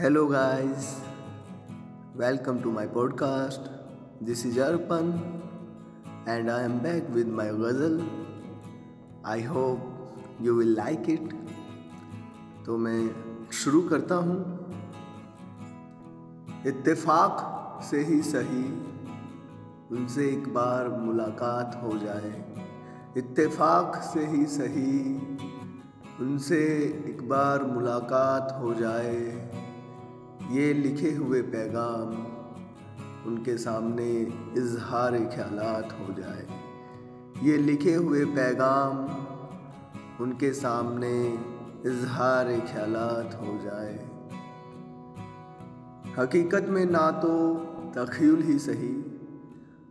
Hello guys welcome to my podcast this is Arpan and I am back with my ghazal I hope you will like it तो मैं शुरू करता हूँ। इत्तेफाक से ही सही। उनसे एक बार मुलाकात हो जाए। इत्तेफाक से ही सही। उनसे एक बार मुलाकात हो जाए। ये लिखे हुए पैगाम उनके सामने इजहार ख्यालात हो जाए। ये लिखे हुए पैगाम उनके सामने इजहार ख्यालात हो जाए। हकीकत में ना तो तखील ही सही,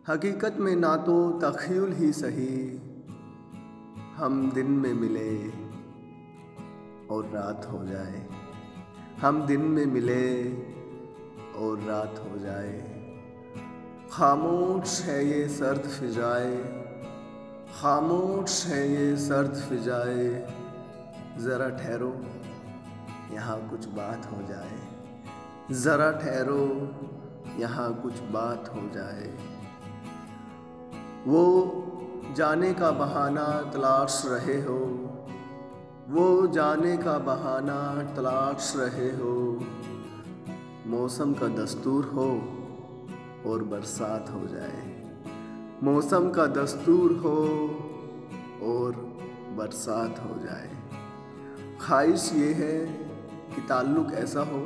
हकीकत में ना तो तखील ही सही, हम दिन में मिले और रात हो जाए। हम दिन में मिले और रात हो जाए। खामोश है ये सर्द फिजाए, खामोश है ये सर्द फिजाए। ज़रा ठहरो, यहाँ कुछ बात हो जाए। ज़रा ठहरो, यहाँ कुछ बात हो जाए। वो जाने का बहाना तलाश रहे हो वो जाने का बहाना तलाश रहे हो। मौसम का दस्तूर हो और बरसात हो जाए। मौसम का दस्तूर हो और बरसात हो जाए। ख्वाहिश ये है कि ताल्लुक़ ऐसा हो।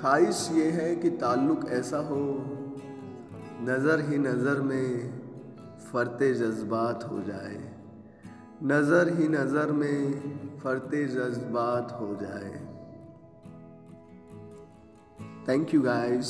ख्वाहिश ये है कि ताल्लुक़ ऐसा हो। नज़र ही नज़र में फ़रते जज्बात हो जाए। नज़र ही नज़र में फरते जज्बात हो जाए। Thank you guys